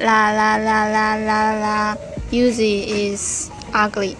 La la la la la la. Yuzi is ugly.